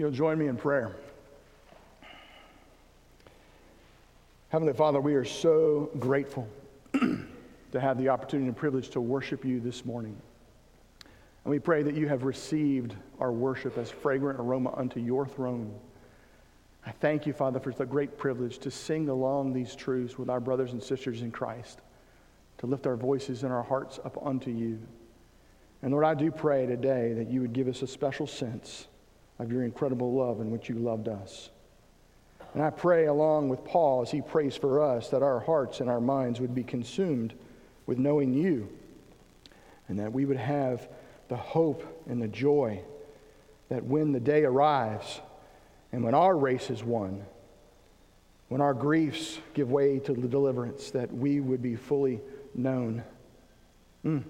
you'll join me in prayer. Heavenly Father, we are so grateful to have the opportunity and privilege to worship you this morning. And we pray that you have received our worship as fragrant aroma unto your throne. I thank you, Father, for the great privilege to sing along these truths with our brothers and sisters in Christ, to lift our voices and our hearts up unto you. And Lord, I do pray today that you would give us a special sense of your incredible love in which you loved us. And I pray along with Paul as he prays for us that our hearts and our minds would be consumed with knowing you and that we would have the hope and the joy that when the day arrives and when our race is won, when our griefs give way to the deliverance, that we would be fully known. Mm.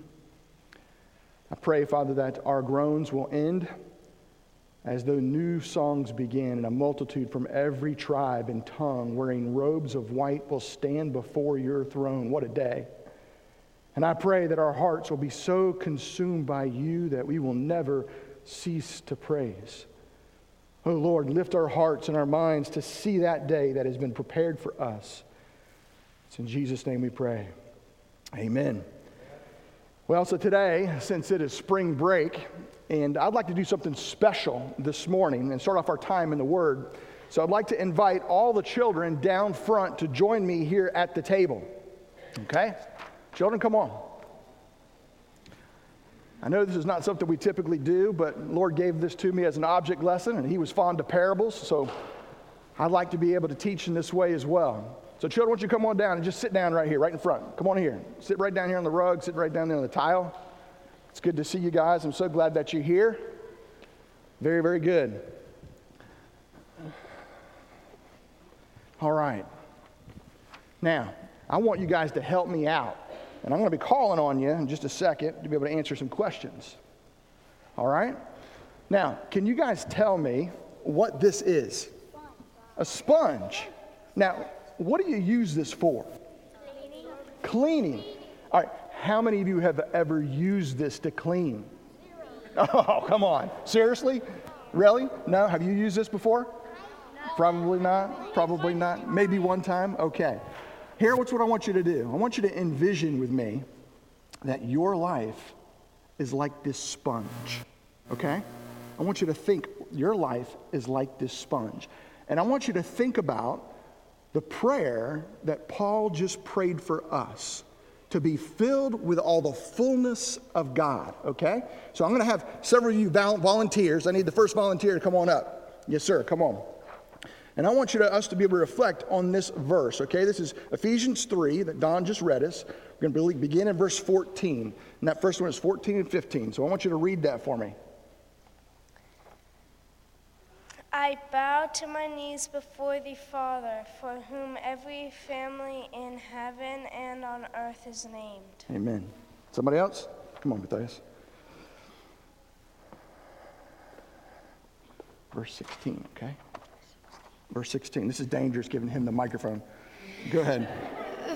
I pray, Father, that our groans will end as though new songs begin, and a multitude from every tribe and tongue, wearing robes of white, will stand before your throne. What a day! And I pray that our hearts will be so consumed by you that we will never cease to praise. Oh Lord, lift our hearts and our minds to see that day that has been prepared for us. It's in Jesus' name we pray. Amen. Well, so today, since it is spring break, and I'd like to do something special this morning and start off our time in the Word. So I'd like to invite all the children down front to join me here at the table. Okay? Children, come on. I know this is not something we typically do, but Lord gave this to me as an object lesson, and He was fond of parables, so I'd like to be able to teach in this way as well. So, children, why don't you come on down and just sit down right here, right in front. Come on here. Sit right down here on the rug, sit right down there on the tile. It's good to see you guys. I'm so glad that you're here. Very, very good. All right. Now, I want you guys to help me out. And I'm going to be calling on you in just a second to be able to answer some questions. All right? Now, can you guys tell me what this is? A sponge. Now, what do you use this for? Cleaning. Cleaning. All right. How many of you have ever used this to clean? Zero. Oh, come on. Seriously? Really? No? Have you used this before? Probably not. Probably not. Maybe one time. Okay. Here, what's what I want you to do? I want you to envision with me that your life is like this sponge, okay? I want you to think your life is like this sponge. And I want you to think about the prayer that Paul just prayed for us to be filled with all the fullness of God, okay? So I'm going to have several of you volunteers. I need the first volunteer to come on up. Yes, sir, come on. And I want you to, us to be able to reflect on this verse, okay? This is Ephesians 3 that Don just read us. We're going to begin in verse 14. And that first one is 14 and 15. So I want you to read that for me. I bow to my knees before thee, Father, for whom every family in heaven and on earth is named. Amen. Somebody else? Come on, Matthias. Verse 16, okay? Verse 16. This is dangerous giving him the microphone. Go ahead.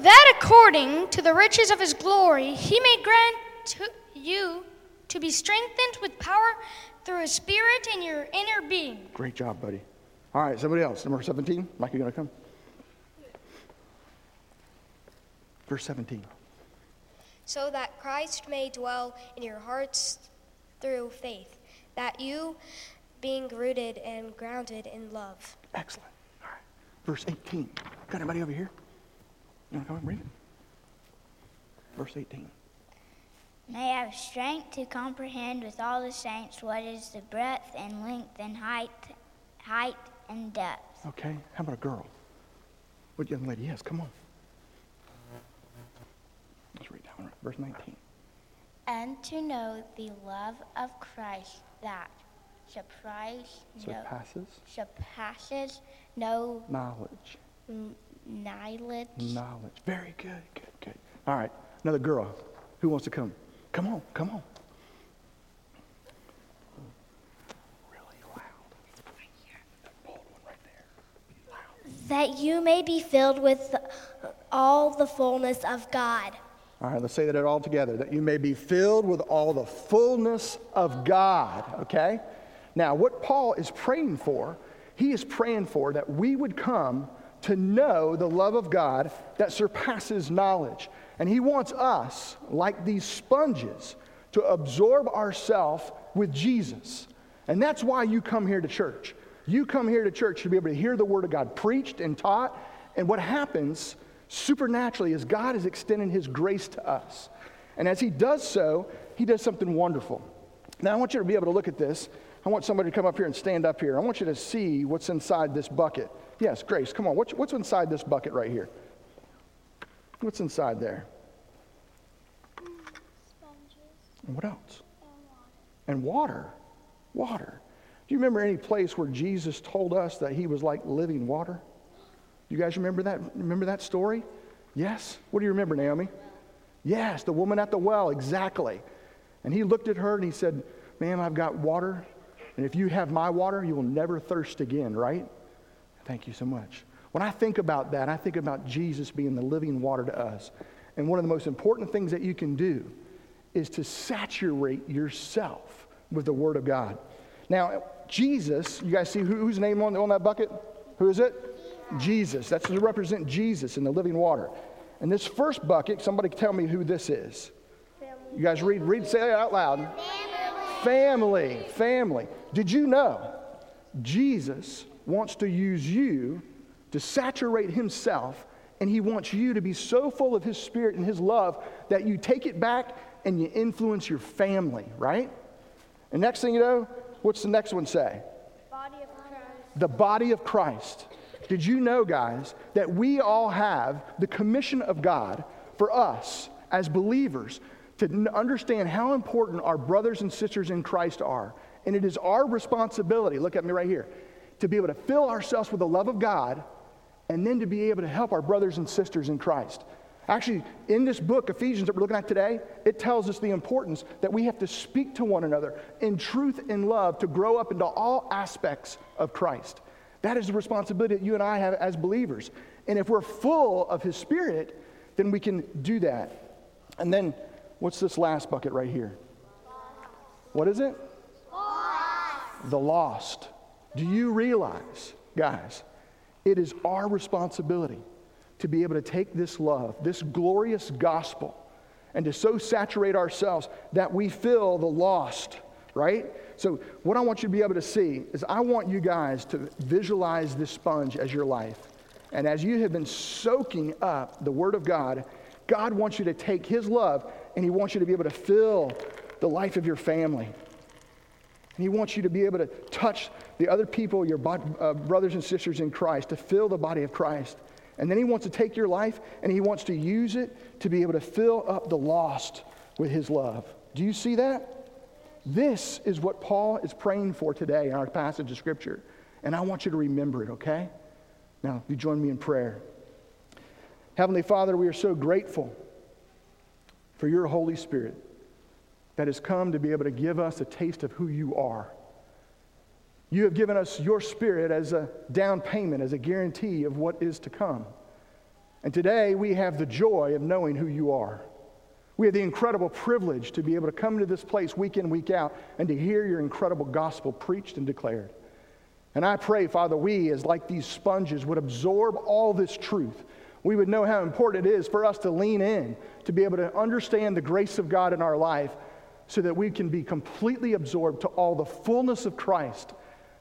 That according to the riches of his glory, he may grant to you to be strengthened with power through his spirit in your inner being. Great job, buddy. All right, somebody else. Number 17. Mike, you're going to come? Verse 17. So that Christ may dwell in your hearts through faith, that you, being rooted and grounded in love, Excellent. All right. Verse 18. Got anybody over here? You want to come and read it? Verse 18. May have strength to comprehend with all the saints what is the breadth and length and height, height and depth. Okay. How about a girl? What young lady? Yes, come on. Let's read one. Verse 19. And to know the love of Christ that surprise surpasses no, surpasses no knowledge. N- knowledge. Knowledge. Very good. Good. Good. All right. Another girl. Who wants to come? Come on. Come on. Really loud. That bold one right there. Loud. That you may be filled with all the fullness of God. All right, let's say that all together. That you may be filled with all the fullness of God. Okay? Now, what Paul is praying for, he is praying for that we would come to know the love of God that surpasses knowledge. And he wants us, like these sponges, to absorb ourselves with Jesus. And that's why you come here to church. You come here to church to be able to hear the Word of God preached and taught. And what happens supernaturally is God is extending His grace to us. And as He does so, He does something wonderful. Now, I want you to be able to look at this. I want somebody to come up here and stand up here. I want you to see what's inside this bucket. Yes, Grace, come on. What's, what's inside this bucket right here? What's inside there? Sponges And what else? and water. And water. Water. Do you remember any place where Jesus told us that he was like living water? You guys remember that? Remember that story? Yes. What do you remember, Naomi? Yes, the woman at the well, exactly. And he looked at her and he said, Ma'am, I've got water. And if you have my water, you will never thirst again, right? Thank you so much. When I think about that, I think about Jesus being the living water to us. And one of the most important things that you can do is to saturate yourself with the Word of God. Now, Jesus, you guys see who, whose name on, on that bucket? Who is it? Jesus. That's to represent Jesus in the living water. And this first bucket, somebody tell me who this is. You guys read, read, say it out loud. Family. Family. Did you know Jesus wants to use you to saturate himself, and he wants you to be so full of his spirit and his love that you take it back and you influence your family, right? And next thing you know, what's the next one say? Body of Christ. the body of Christ. Did you know, guys, that we all have the commission of God for us as believers to understand how important our brothers and sisters in Christ are? And it is our responsibility, look at me right here, to be able to fill ourselves with the love of God and then to be able to help our brothers and sisters in Christ. Actually, in this book, Ephesians, that we're looking at today, it tells us the importance that we have to speak to one another in truth and love to grow up into all aspects of Christ. That is the responsibility that you and I have as believers. And if we're full of His Spirit, then we can do that. And then, what's this last bucket right here? What is it? The lost. Do you realize, guys, it is our responsibility to be able to take this love, this glorious gospel, and to so saturate ourselves that we fill the lost, right? So, what I want you to be able to see is I want you guys to visualize this sponge as your life. And as you have been soaking up the Word of God, God wants you to take His love and He wants you to be able to fill the life of your family. And He wants you to be able to touch the other people, your bo- uh, brothers and sisters in Christ, to fill the body of Christ. And then He wants to take your life and He wants to use it to be able to fill up the lost with His love. Do you see that? This is what Paul is praying for today in our passage of Scripture. And I want you to remember it, okay? Now, you join me in prayer. Heavenly Father, we are so grateful for your Holy Spirit that has come to be able to give us a taste of who you are. You have given us your Spirit as a down payment, as a guarantee of what is to come. And today we have the joy of knowing who you are. We have the incredible privilege to be able to come to this place week in, week out, and to hear your incredible gospel preached and declared. And I pray, Father, we, as like these sponges, would absorb all this truth. We would know how important it is for us to lean in, to be able to understand the grace of God in our life, so that we can be completely absorbed to all the fullness of Christ,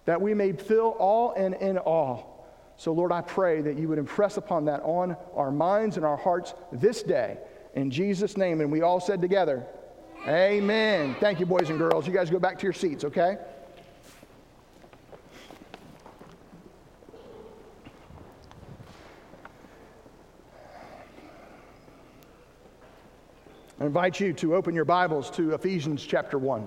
that we may fill all and in all. So, Lord, I pray that you would impress upon that on our minds and our hearts this day. In Jesus' name. And we all said together, Amen. Thank you, boys and girls. You guys go back to your seats, okay? I invite you to open your Bibles to Ephesians chapter 1.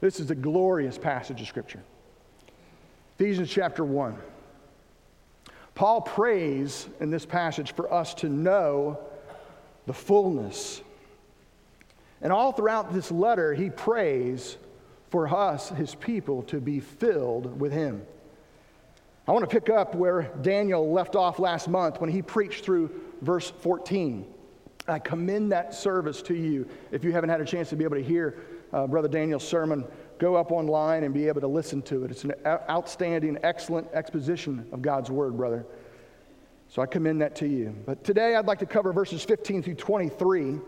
This is a glorious passage of Scripture. Ephesians chapter 1. Paul prays in this passage for us to know the fullness. And all throughout this letter, he prays for us, his people, to be filled with him. I want to pick up where Daniel left off last month when he preached through verse 14. I commend that service to you. If you haven't had a chance to be able to hear uh, Brother Daniel's sermon, go up online and be able to listen to it. It's an outstanding, excellent exposition of God's Word, brother. So I commend that to you. But today I'd like to cover verses 15 through 23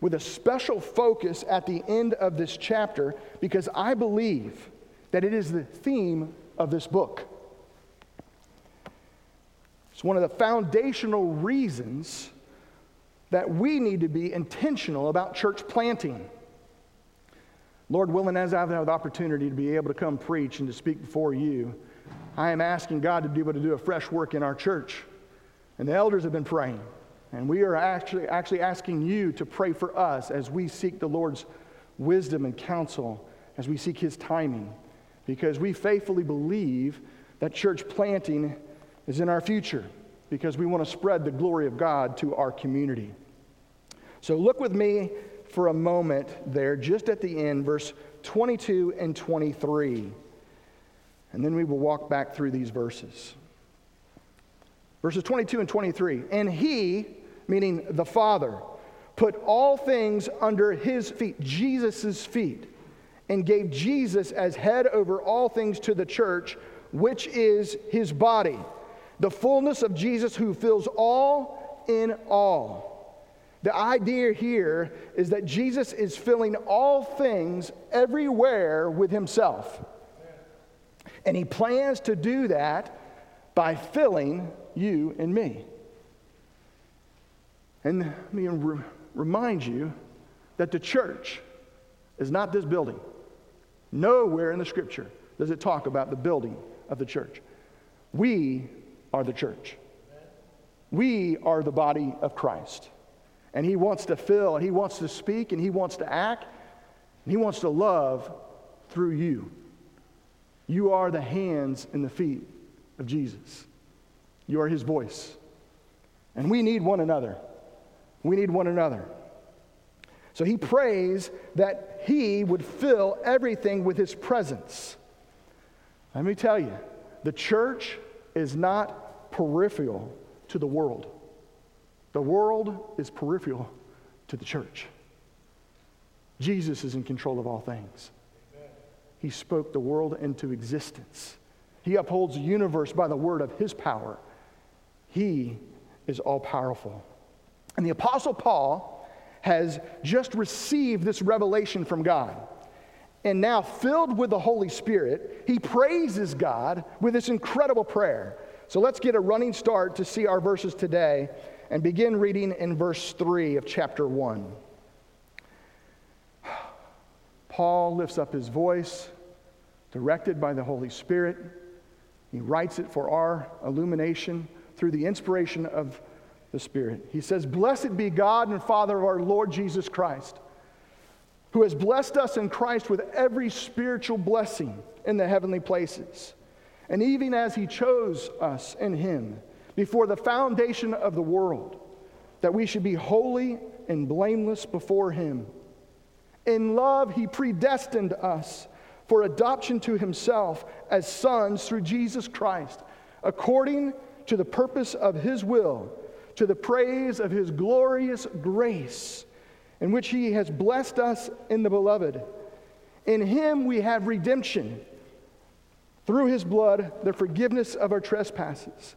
with a special focus at the end of this chapter because I believe that it is the theme of this book. It's one of the foundational reasons that we need to be intentional about church planting. Lord willing, as I've had the opportunity to be able to come preach and to speak before you, I am asking God to be able to do a fresh work in our church. And the elders have been praying. And we are actually, actually asking you to pray for us as we seek the Lord's wisdom and counsel, as we seek his timing, because we faithfully believe that church planting is in our future, because we want to spread the glory of God to our community. So look with me for a moment there, just at the end, verse 22 and 23. And then we will walk back through these verses. Verses 22 and 23. And he, meaning the Father, put all things under his feet, Jesus' feet, and gave Jesus as head over all things to the church, which is his body, the fullness of Jesus who fills all in all. The idea here is that Jesus is filling all things everywhere with himself. And he plans to do that by filling you and me. And let me re- remind you that the church is not this building. Nowhere in the scripture does it talk about the building of the church. We are the church. We are the body of Christ. And he wants to fill, and he wants to speak, and he wants to act, and he wants to love through you. You are the hands and the feet of Jesus. You are his voice. And we need one another. We need one another. So he prays that he would fill everything with his presence. Let me tell you, the church is not peripheral to the world. The world is peripheral to the church. Jesus is in control of all things. He spoke the world into existence. He upholds the universe by the word of his power. He is all powerful. And the Apostle Paul has just received this revelation from God. And now, filled with the Holy Spirit, he praises God with this incredible prayer. So let's get a running start to see our verses today and begin reading in verse 3 of chapter 1. Paul lifts up his voice, directed by the Holy Spirit. He writes it for our illumination through the inspiration of the Spirit. He says, Blessed be God and Father of our Lord Jesus Christ, who has blessed us in Christ with every spiritual blessing in the heavenly places. And even as He chose us in Him before the foundation of the world, that we should be holy and blameless before Him. In love, He predestined us for adoption to Himself as sons through Jesus Christ, according to the purpose of his will, to the praise of his glorious grace, in which he has blessed us in the beloved. In him we have redemption, through his blood, the forgiveness of our trespasses,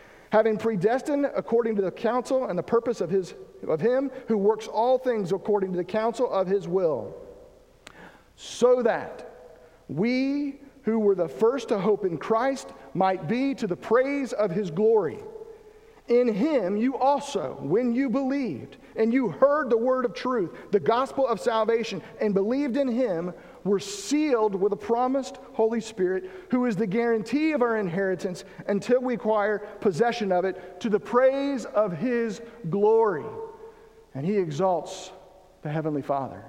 having predestined according to the counsel and the purpose of, his, of Him who works all things according to the counsel of His will, so that we who were the first to hope in Christ might be to the praise of His glory. In him you also, when you believed and you heard the word of truth, the gospel of salvation, and believed in him, were sealed with a promised Holy Spirit, who is the guarantee of our inheritance until we acquire possession of it to the praise of his glory. And he exalts the Heavenly Father.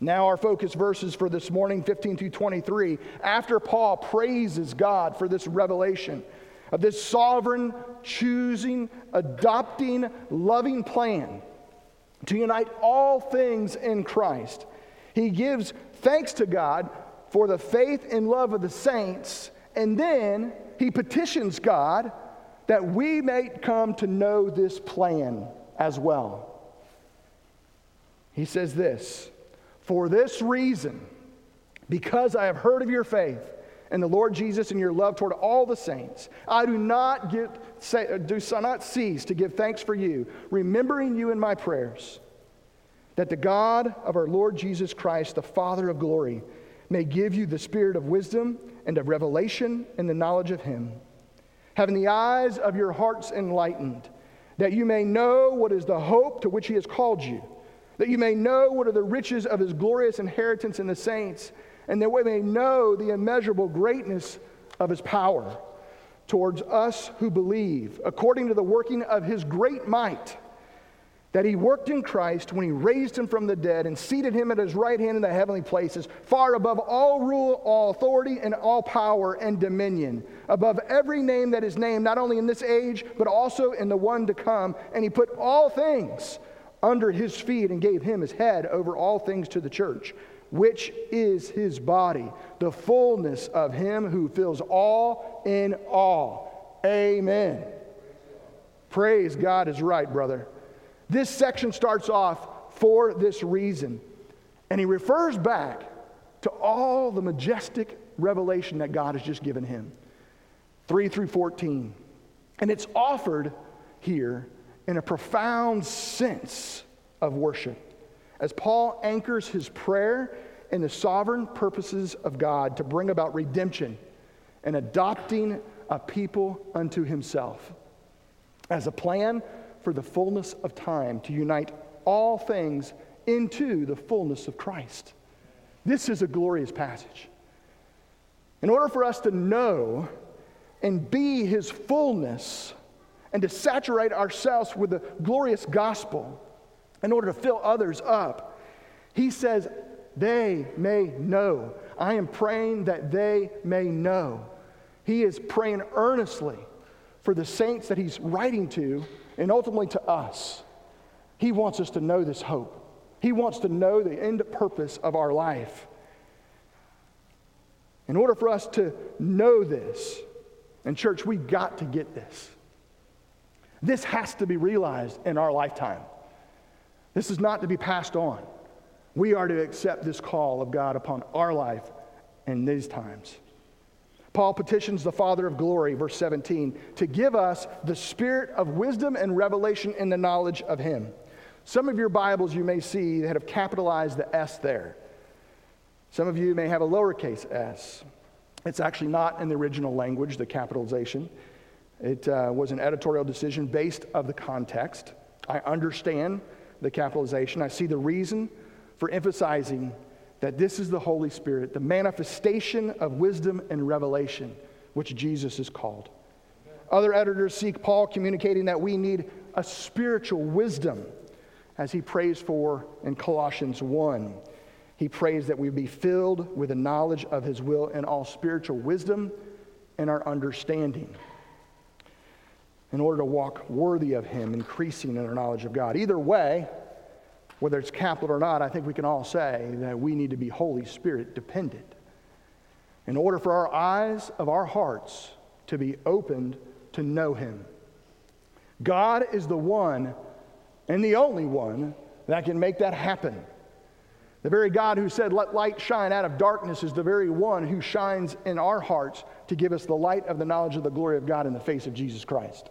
Now, our focus verses for this morning, 15 through 23, after Paul praises God for this revelation of this sovereign, choosing, adopting, loving plan to unite all things in Christ, he gives thanks to God for the faith and love of the saints, and then he petitions God that we may come to know this plan as well. He says this For this reason, because I have heard of your faith and the Lord Jesus and your love toward all the saints, I do not, get, say, do not cease to give thanks for you, remembering you in my prayers, that the God of our Lord Jesus Christ, the Father of glory, may give you the spirit of wisdom and of revelation in the knowledge of him, having the eyes of your hearts enlightened that you may know what is the hope to which he has called you, that you may know what are the riches of his glorious inheritance in the saints, and that we may know the immeasurable greatness of his power towards us who believe, according to the working of his great might that he worked in Christ when he raised him from the dead and seated him at his right hand in the heavenly places, far above all rule, all authority, and all power and dominion, above every name that is named, not only in this age, but also in the one to come. And he put all things under his feet and gave him his head over all things to the church, which is his body, the fullness of him who fills all in all. Amen. Praise God is right, brother. This section starts off for this reason. And he refers back to all the majestic revelation that God has just given him 3 through 14. And it's offered here in a profound sense of worship as Paul anchors his prayer in the sovereign purposes of God to bring about redemption and adopting a people unto himself as a plan for the fullness of time to unite all things into the fullness of Christ. This is a glorious passage. In order for us to know and be his fullness and to saturate ourselves with the glorious gospel in order to fill others up, he says, they may know. I am praying that they may know. He is praying earnestly for the saints that he's writing to and ultimately to us. He wants us to know this hope. He wants to know the end purpose of our life. In order for us to know this, and church, we've got to get this. This has to be realized in our lifetime. This is not to be passed on. We are to accept this call of God upon our life in these times. Paul petitions the Father of glory, verse 17, to give us the spirit of wisdom and revelation in the knowledge of Him. Some of your Bibles you may see that have capitalized the S there. Some of you may have a lowercase s. It's actually not in the original language, the capitalization. It uh, was an editorial decision based of the context. I understand the capitalization. I see the reason for emphasizing that this is the Holy Spirit, the manifestation of wisdom and revelation, which Jesus is called. Other editors seek Paul communicating that we need a spiritual wisdom, as he prays for in Colossians 1. He prays that we be filled with the knowledge of his will and all spiritual wisdom and our understanding in order to walk worthy of him, increasing in our knowledge of God. Either way, whether it's capital or not, I think we can all say that we need to be Holy Spirit dependent. In order for our eyes of our hearts to be opened to know Him. God is the one and the only one that can make that happen. The very God who said, Let light shine out of darkness, is the very one who shines in our hearts to give us the light of the knowledge of the glory of God in the face of Jesus Christ.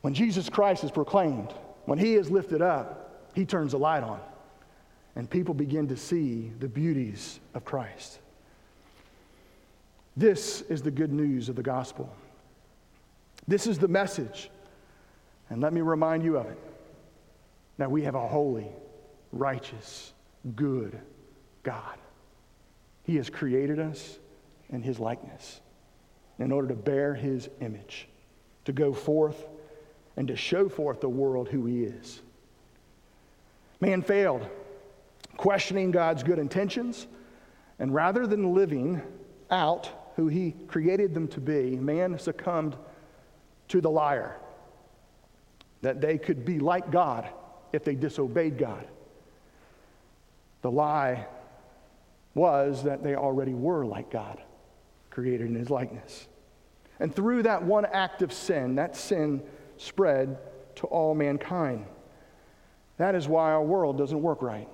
When Jesus Christ is proclaimed, when he is lifted up, he turns the light on, and people begin to see the beauties of Christ. This is the good news of the gospel. This is the message. And let me remind you of it that we have a holy, righteous, good God. He has created us in His likeness in order to bear His image, to go forth and to show forth the world who he is. Man failed, questioning God's good intentions, and rather than living out who he created them to be, man succumbed to the liar that they could be like God if they disobeyed God. The lie was that they already were like God, created in his likeness. And through that one act of sin, that sin spread to all mankind. That is why our world doesn't work right.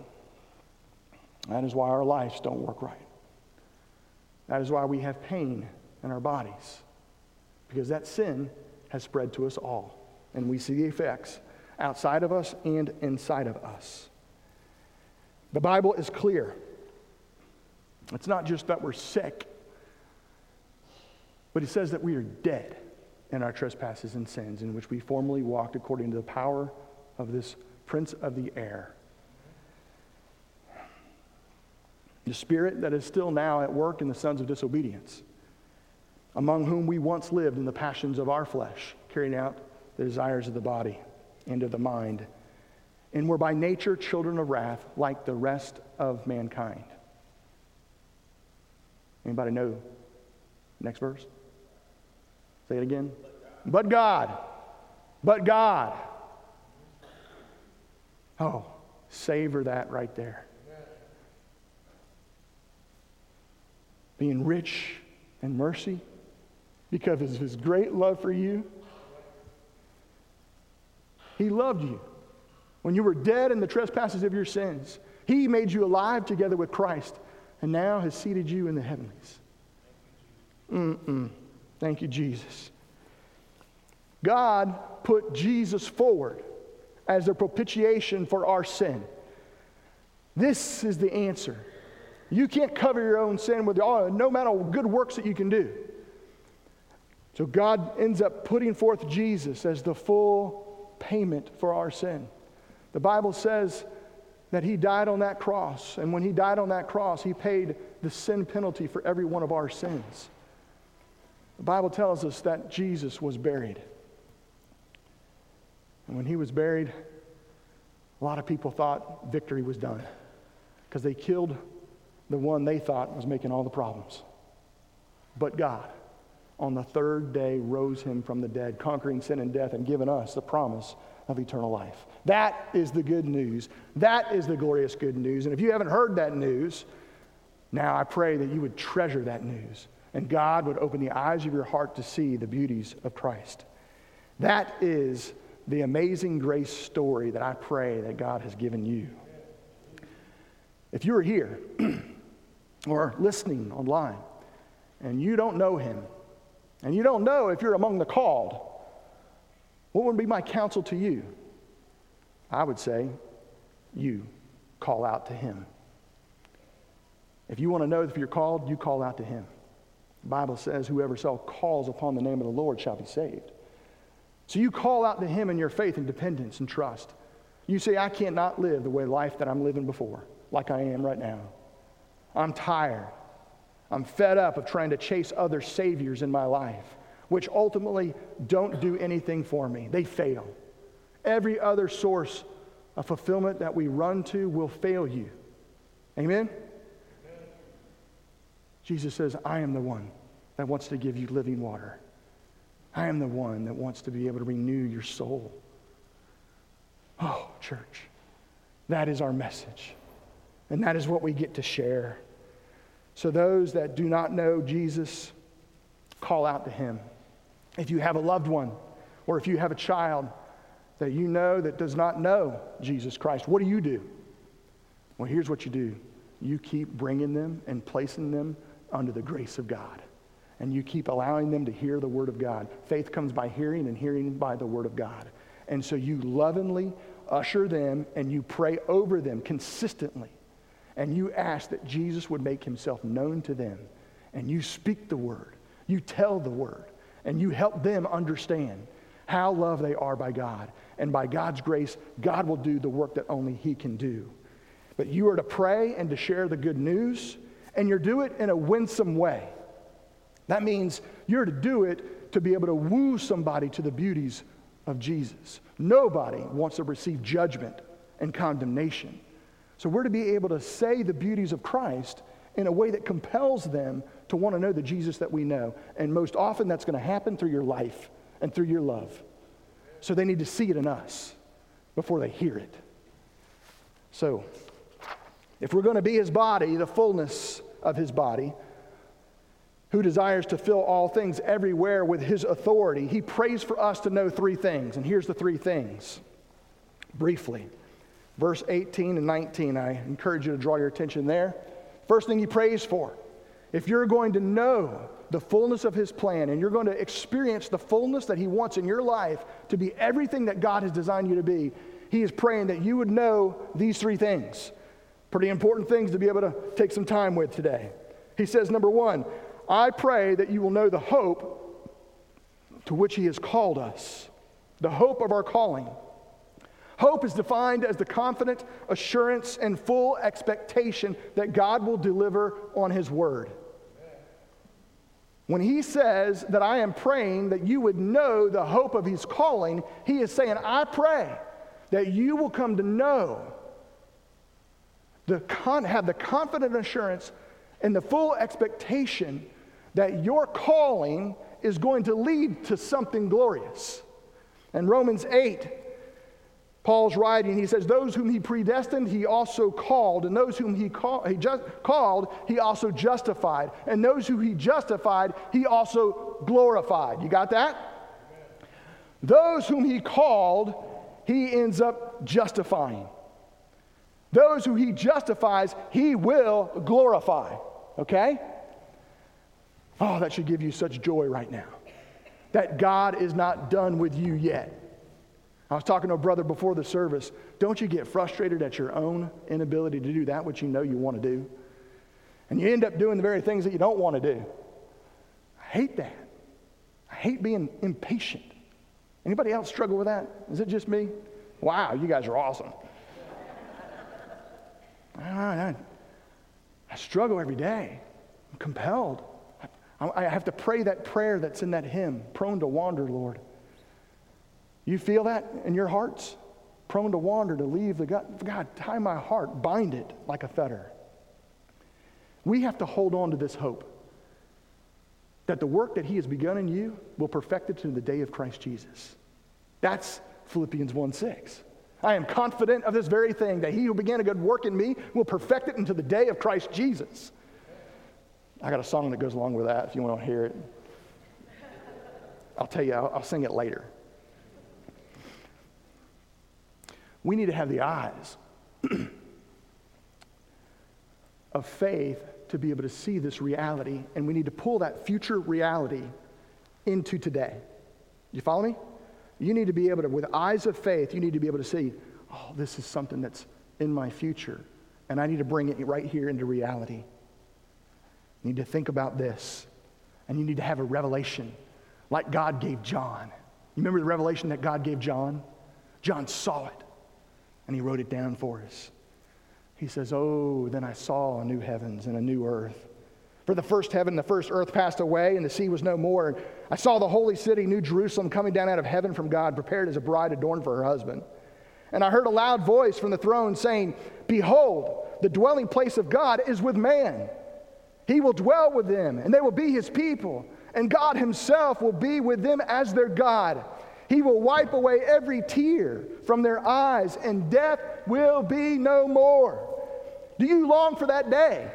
That is why our lives don't work right. That is why we have pain in our bodies, because that sin has spread to us all, and we see the effects outside of us and inside of us. The Bible is clear. It's not just that we're sick, but it says that we are dead in our trespasses and sins in which we formerly walked according to the power of this prince of the air. The spirit that is still now at work in the sons of disobedience, among whom we once lived in the passions of our flesh, carrying out the desires of the body and of the mind, and were by nature children of wrath like the rest of mankind. Anybody know? Next verse. Say it again. But God. But God. Oh, savor that right there. Being rich in mercy because of his great love for you. He loved you when you were dead in the trespasses of your sins. He made you alive together with Christ and now has seated you in the heavenlies. Mm-mm. Thank you, Jesus. God put Jesus forward as a propitiation for our sin. This is the answer. You can't cover your own sin with oh, no matter what good works that you can do. So God ends up putting forth Jesus as the full payment for our sin. The Bible says that he died on that cross, and when he died on that cross, he paid the sin penalty for every one of our sins. The Bible tells us that Jesus was buried. And when he was buried, a lot of people thought victory was done because they killed the one they thought was making all the problems. But God, on the third day, rose him from the dead, conquering sin and death and giving us the promise of eternal life. That is the good news. That is the glorious good news. And if you haven't heard that news, now I pray that you would treasure that news and God would open the eyes of your heart to see the beauties of Christ. That is the amazing grace story that I pray that God has given you. If you are here or listening online and you don't know him, and you don't know if you're among the called, what would be my counsel to you? I would say, you call out to him. If you want to know if you're called, you call out to him. The Bible says, whoever shall calls upon the name of the Lord shall be saved. So you call out to him in your faith and dependence and trust. You say, I cannot live the way life that I'm living before, like I am right now. I'm tired. I'm fed up of trying to chase other saviors in my life, which ultimately don't do anything for me. They fail. Every other source of fulfillment that we run to will fail you. Amen? Jesus says, I am the one that wants to give you living water. I am the one that wants to be able to renew your soul. Oh, church, that is our message. And that is what we get to share. So, those that do not know Jesus, call out to him. If you have a loved one or if you have a child that you know that does not know Jesus Christ, what do you do? Well, here's what you do you keep bringing them and placing them under the grace of God. And you keep allowing them to hear the Word of God. Faith comes by hearing, and hearing by the Word of God. And so you lovingly usher them and you pray over them consistently. And you ask that Jesus would make himself known to them. And you speak the Word, you tell the Word, and you help them understand how loved they are by God. And by God's grace, God will do the work that only He can do. But you are to pray and to share the good news and you do it in a winsome way. That means you're to do it to be able to woo somebody to the beauties of Jesus. Nobody wants to receive judgment and condemnation. So we're to be able to say the beauties of Christ in a way that compels them to want to know the Jesus that we know. And most often that's going to happen through your life and through your love. So they need to see it in us before they hear it. So, if we're going to be his body, the fullness of his body, who desires to fill all things everywhere with his authority, he prays for us to know three things. And here's the three things briefly. Verse 18 and 19, I encourage you to draw your attention there. First thing he prays for if you're going to know the fullness of his plan and you're going to experience the fullness that he wants in your life to be everything that God has designed you to be, he is praying that you would know these three things. Pretty important things to be able to take some time with today. He says, number one, I pray that you will know the hope to which he has called us, the hope of our calling. Hope is defined as the confident assurance and full expectation that God will deliver on his word. When he says that I am praying that you would know the hope of his calling, he is saying, I pray that you will come to know, the con- have the confident assurance and the full expectation that your calling is going to lead to something glorious. In Romans 8, Paul's writing, he says, Those whom he predestined, he also called, and those whom he, call, he just called, he also justified, and those who he justified, he also glorified. You got that? Those whom he called, he ends up justifying. Those who he justifies, he will glorify. Okay? Oh, that should give you such joy right now. That God is not done with you yet. I was talking to a brother before the service. Don't you get frustrated at your own inability to do that which you know you want to do? And you end up doing the very things that you don't want to do. I hate that. I hate being impatient. Anybody else struggle with that? Is it just me? Wow, you guys are awesome. I, I, struggle every day. I'm compelled. I, I have to pray that prayer that's in that hymn, prone to wander, Lord. You feel that in your hearts? Prone to wander, to leave the God. God, tie my heart, bind it like a fetter. We have to hold on to this hope that the work that He has begun in you will perfect it to the day of Christ Jesus. That's Philippians 1 6. I am confident of this very thing, that he who began a good work in me will perfect it until the day of Christ Jesus. I got a song that goes along with that if you want to hear it. I'll tell you, I'll, I'll sing it later. We need to have the eyes of faith to be able to see this reality, and we need to pull that future reality into today. You follow me? You need to be able to, with eyes of faith, you need to be able to see, oh, this is something that's in my future, and I need to bring it right here into reality. You need to think about this, and you need to have a revelation like God gave John. You remember the revelation that God gave John? John saw it, and he wrote it down for us. He says, Oh, then I saw a new heavens and a new earth. For the first heaven and the first earth passed away, and the sea was no more. And I saw the holy city, New Jerusalem, coming down out of heaven from God, prepared as a bride adorned for her husband. And I heard a loud voice from the throne saying, Behold, the dwelling place of God is with man. He will dwell with them, and they will be his people. And God himself will be with them as their God. He will wipe away every tear from their eyes, and death will be no more. Do you long for that day?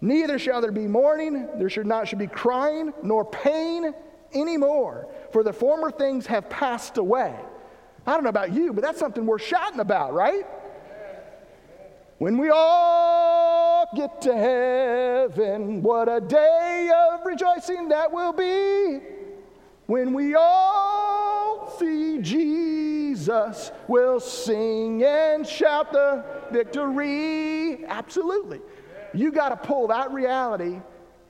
Neither shall there be mourning, there should not should be crying, nor pain anymore, for the former things have passed away. I don't know about you, but that's something worth shouting about, right? When we all get to heaven, what a day of rejoicing that will be. When we all see Jesus, we'll sing and shout the victory. Absolutely. You got to pull that reality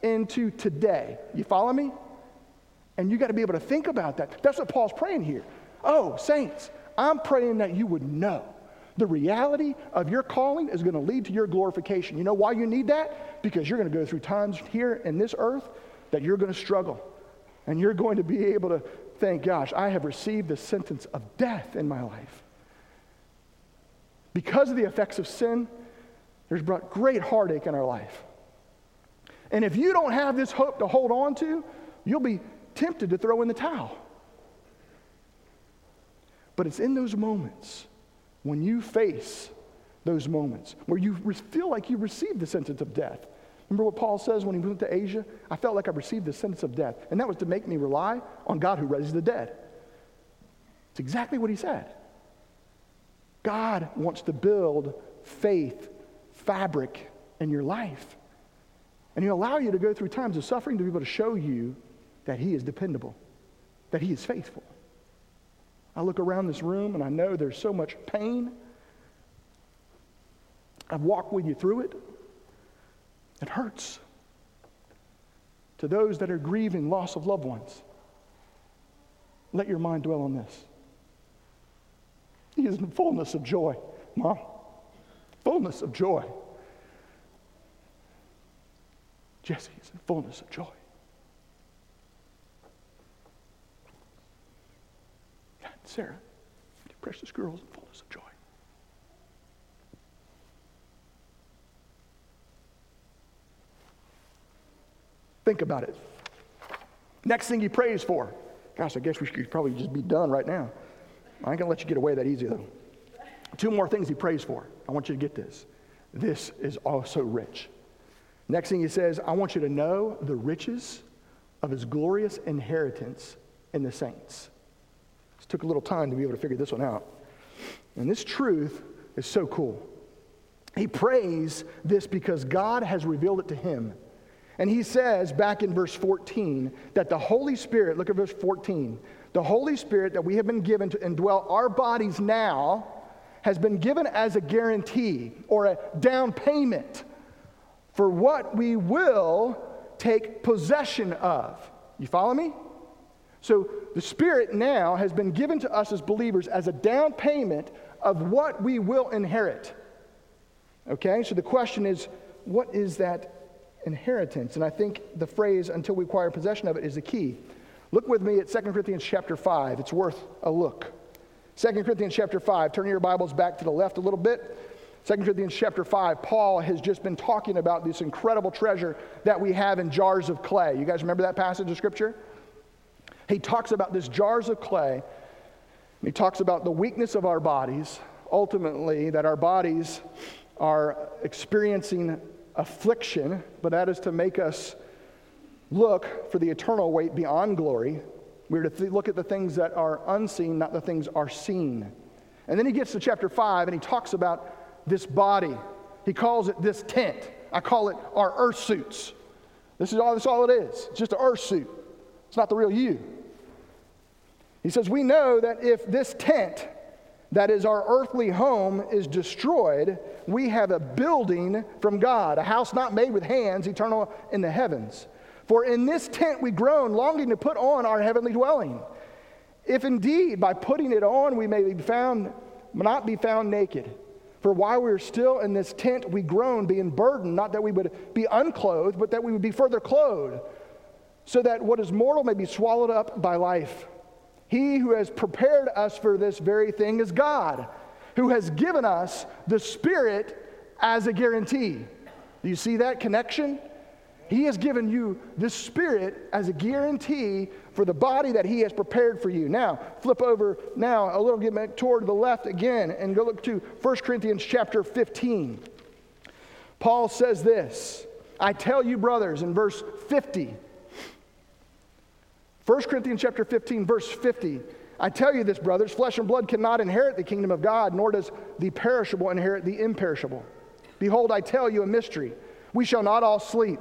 into today. You follow me? And you got to be able to think about that. That's what Paul's praying here. Oh, saints, I'm praying that you would know the reality of your calling is going to lead to your glorification. You know why you need that? Because you're going to go through times here in this earth that you're going to struggle. And you're going to be able to think, gosh, I have received the sentence of death in my life. because of the effects of sin, there's brought great heartache in our life. And if you don't have this hope to hold on to, you'll be tempted to throw in the towel. But it's in those moments when you face those moments where you feel like you received the sentence of death. Remember what Paul says when he went to Asia? I felt like I received the sentence of death. And that was to make me rely on God who raises the dead. It's exactly what he said. God wants to build faith fabric in your life. And he'll allow you to go through times of suffering to be able to show you that he is dependable, that he is faithful. I look around this room and I know there's so much pain. I've walked with you through it. It hurts. To those that are grieving loss of loved ones, let your mind dwell on this. He is in fullness of joy, Mom. Fullness of joy. Jesse is in fullness of joy. Sarah, precious girls in fullness of joy. Think about it. Next thing he prays for. Gosh, I guess we should probably just be done right now. I ain't gonna let you get away that easy though. Two more things he prays for. I want you to get this. This is also rich. Next thing he says, I want you to know the riches of his glorious inheritance in the saints. It took a little time to be able to figure this one out. And this truth is so cool. He prays this because God has revealed it to him. And he says back in verse 14 that the Holy Spirit, look at verse 14, the Holy Spirit that we have been given to indwell our bodies now has been given as a guarantee or a down payment for what we will take possession of. You follow me? So the Spirit now has been given to us as believers as a down payment of what we will inherit. Okay, so the question is what is that inheritance. And I think the phrase until we acquire possession of it is the key. Look with me at 2 Corinthians chapter 5. It's worth a look. 2 Corinthians chapter 5. Turn your Bibles back to the left a little bit. 2 Corinthians chapter 5, Paul has just been talking about this incredible treasure that we have in jars of clay. You guys remember that passage of scripture? He talks about this jars of clay. He talks about the weakness of our bodies, ultimately, that our bodies are experiencing affliction, but that is to make us look for the eternal weight beyond glory. We're to th- look at the things that are unseen, not the things are seen. And then he gets to chapter 5 and he talks about this body. He calls it this tent. I call it our earth suits. This is all, this is all it is. It's just an earth suit. It's not the real you. He says, We know that if this tent, that is our earthly home, is destroyed, we have a building from God, a house not made with hands, eternal in the heavens. For in this tent we groan, longing to put on our heavenly dwelling. If indeed by putting it on we may be found, not be found naked. For while we are still in this tent, we groan, being burdened, not that we would be unclothed, but that we would be further clothed, so that what is mortal may be swallowed up by life. He who has prepared us for this very thing is God, who has given us the Spirit as a guarantee. Do you see that connection? He has given you the Spirit as a guarantee for the body that He has prepared for you. Now, flip over now a little bit toward the left again and go look to 1 Corinthians chapter 15. Paul says this I tell you, brothers, in verse 50. 1 Corinthians chapter 15, verse 50. I tell you this, brothers, flesh and blood cannot inherit the kingdom of God, nor does the perishable inherit the imperishable. Behold, I tell you a mystery. We shall not all sleep,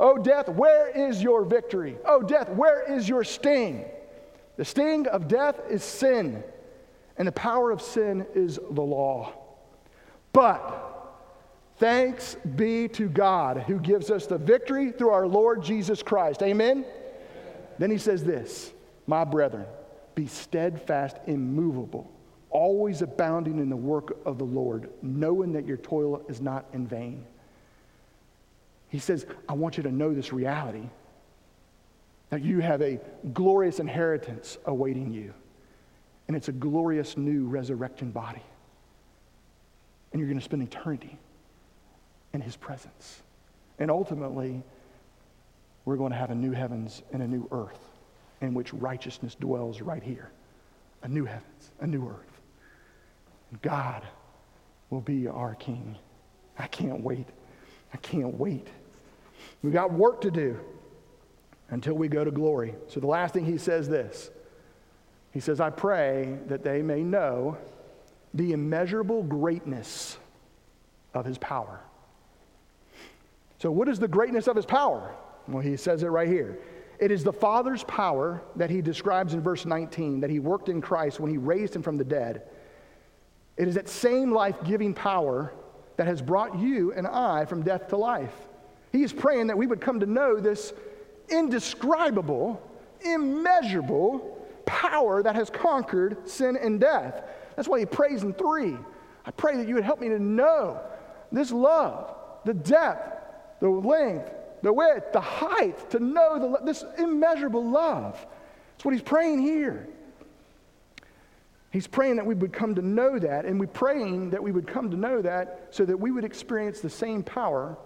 Oh, death, where is your victory? Oh, death, where is your sting? The sting of death is sin, and the power of sin is the law. But Thanks be to God who gives us the victory through our Lord Jesus Christ. Amen? Then he says this My brethren, be steadfast, immovable, always abounding in the work of the Lord, knowing that your toil is not in vain. He says, I want you to know this reality that you have a glorious inheritance awaiting you, and it's a glorious new resurrection body. And you're going to spend eternity in His presence. And ultimately, we're going to have a new heavens and a new earth in which righteousness dwells right here. A new heavens, a new earth. And God will be our King. I can't wait. I can't wait. We've got work to do until we go to glory. So the last thing he says this. He says, I pray that they may know the immeasurable greatness of his power. So, what is the greatness of his power? Well, he says it right here. It is the Father's power that he describes in verse 19 that he worked in Christ when he raised him from the dead. It is that same life giving power that has brought you and I from death to life. He is praying that we would come to know this indescribable, immeasurable power that has conquered sin and death. That's why he prays in three. I pray that you would help me to know this love, the depth, the length, the width, the height, to know the, this immeasurable love. That's what he's praying here. He's praying that we would come to know that, and we're praying that we would come to know that so that we would experience the same power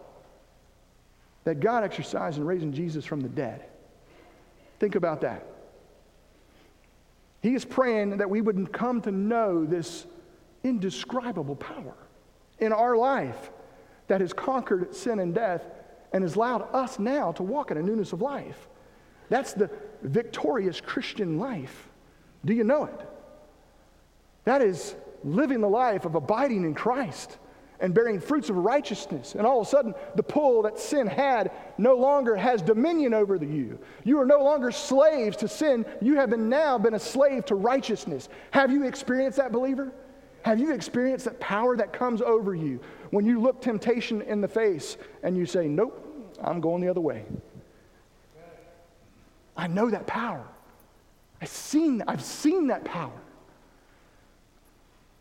that God exercised in raising Jesus from the dead. Think about that. He is praying that we would come to know this indescribable power in our life that has conquered sin and death and has allowed us now to walk in a newness of life. That's the victorious Christian life. Do you know it? That is living the life of abiding in Christ and bearing fruits of righteousness. And all of a sudden, the pull that sin had no longer has dominion over you. You are no longer slaves to sin. You have been now been a slave to righteousness. Have you experienced that, believer? Have you experienced that power that comes over you when you look temptation in the face and you say, Nope, I'm going the other way? I know that power. I've seen, I've seen that power.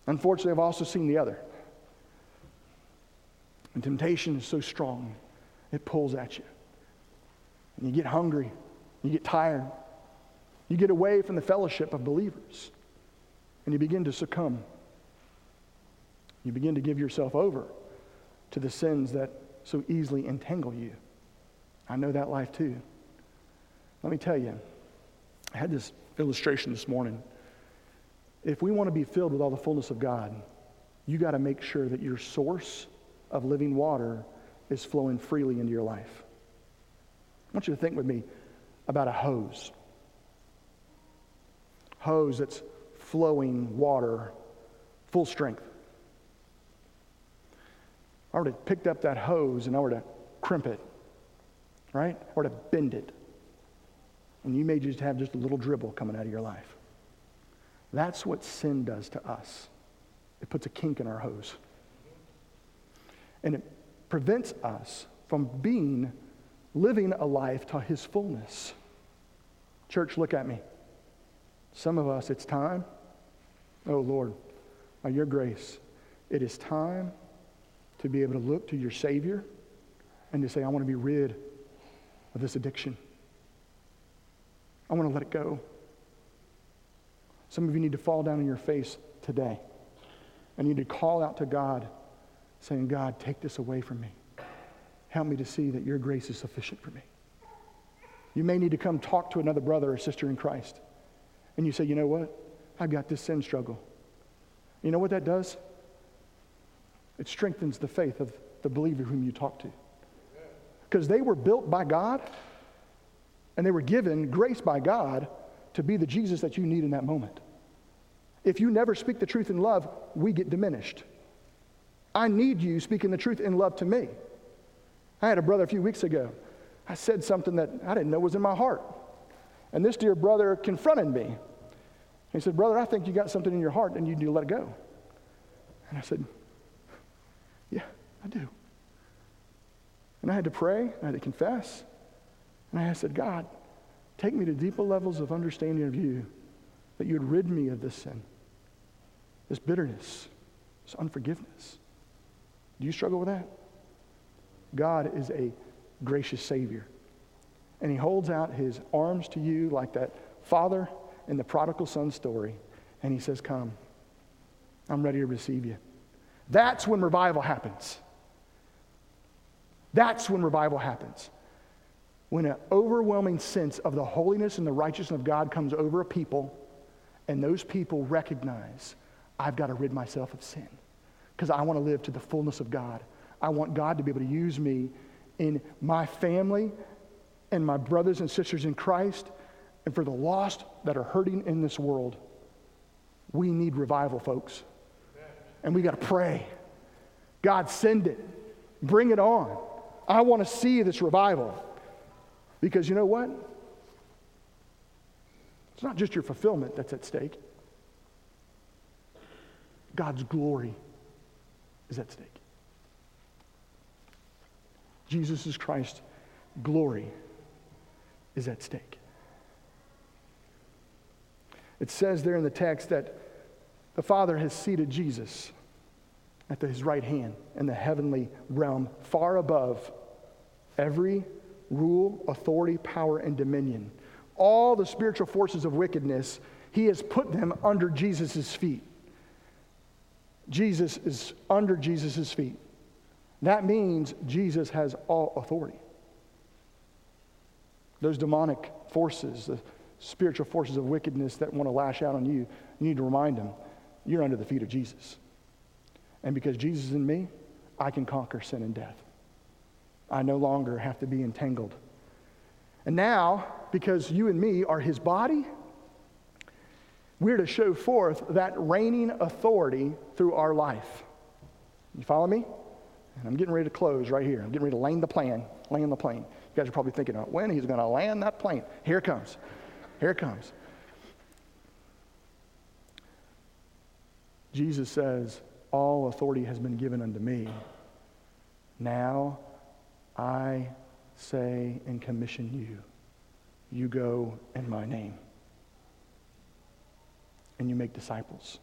Unfortunately, I've also seen the other. And temptation is so strong, it pulls at you. And you get hungry, you get tired, you get away from the fellowship of believers, and you begin to succumb. You begin to give yourself over to the sins that so easily entangle you. I know that life too. Let me tell you, I had this illustration this morning. If we want to be filled with all the fullness of God, you got to make sure that your source of living water is flowing freely into your life. I want you to think with me about a hose. Hose that's flowing water full strength. I were to picked up that hose and I were to crimp it, right? Or to bend it. And you may just have just a little dribble coming out of your life. That's what sin does to us. It puts a kink in our hose. And it prevents us from being, living a life to his fullness. Church, look at me. Some of us, it's time. Oh, Lord, by your grace, it is time to be able to look to your Savior and to say, I want to be rid of this addiction. I want to let it go. Some of you need to fall down on your face today and you need to call out to God saying, God, take this away from me. Help me to see that your grace is sufficient for me. You may need to come talk to another brother or sister in Christ. And you say, you know what? I've got this sin struggle. You know what that does? It strengthens the faith of the believer whom you talk to. Because they were built by God and they were given grace by God to be the Jesus that you need in that moment. If you never speak the truth in love, we get diminished. I need you speaking the truth in love to me. I had a brother a few weeks ago. I said something that I didn't know was in my heart. And this dear brother confronted me. He said, Brother, I think you got something in your heart and you need to let it go. And I said, Yeah, I do. And I had to pray, I had to confess. And I said, God, take me to deeper levels of understanding of you, that you would rid me of this sin, this bitterness, this unforgiveness. Do you struggle with that? God is a gracious Savior. And He holds out His arms to you like that father in the prodigal son story. And He says, Come, I'm ready to receive you. That's when revival happens. That's when revival happens. When an overwhelming sense of the holiness and the righteousness of God comes over a people, and those people recognize, I've got to rid myself of sin because I want to live to the fullness of God. I want God to be able to use me in my family and my brothers and sisters in Christ and for the lost that are hurting in this world. We need revival, folks. And we got to pray. God, send it. Bring it on. I want to see this revival. Because you know what? It's not just your fulfillment that's at stake, God's glory is at stake. Jesus Christ glory is at stake. It says there in the text that the Father has seated Jesus at his right hand in the heavenly realm, far above every rule, authority, power, and dominion. All the spiritual forces of wickedness, he has put them under Jesus' feet. Jesus is under Jesus' feet. That means Jesus has all authority. Those demonic forces, the spiritual forces of wickedness that want to lash out on you, you need to remind them you're under the feet of Jesus. And because Jesus is in me, I can conquer sin and death. I no longer have to be entangled. And now, because you and me are his body, we're to show forth that reigning authority through our life. You follow me? And I'm getting ready to close right here. I'm getting ready to land the plane, land the plane. You guys are probably thinking, oh, when he's going to land that plane. Here it comes. Here it comes. Jesus says, All authority has been given unto me. Now I say and commission you. You go in my name. Make disciples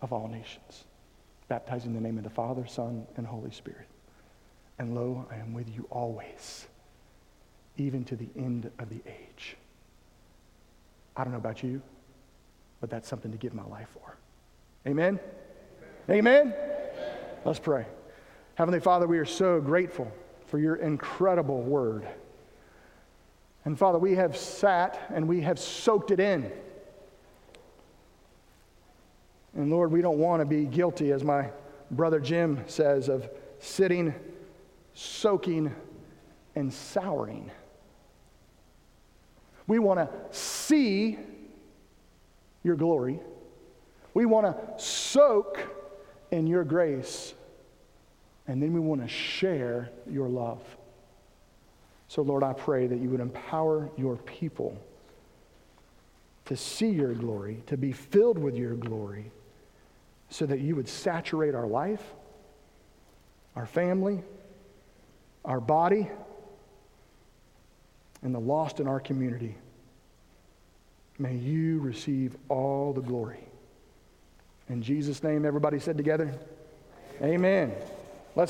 of all nations, baptizing in the name of the Father, Son, and Holy Spirit. And lo, I am with you always, even to the end of the age. I don't know about you, but that's something to give my life for. Amen? Amen? Amen? Let's pray. Heavenly Father, we are so grateful for your incredible word. And Father, we have sat and we have soaked it in. And Lord, we don't want to be guilty, as my brother Jim says, of sitting, soaking, and souring. We want to see your glory. We want to soak in your grace. And then we want to share your love. So, Lord, I pray that you would empower your people to see your glory, to be filled with your glory, so that you would saturate our life, our family, our body, and the lost in our community. May you receive all the glory. In Jesus' name, everybody said together, Amen. Amen. Let's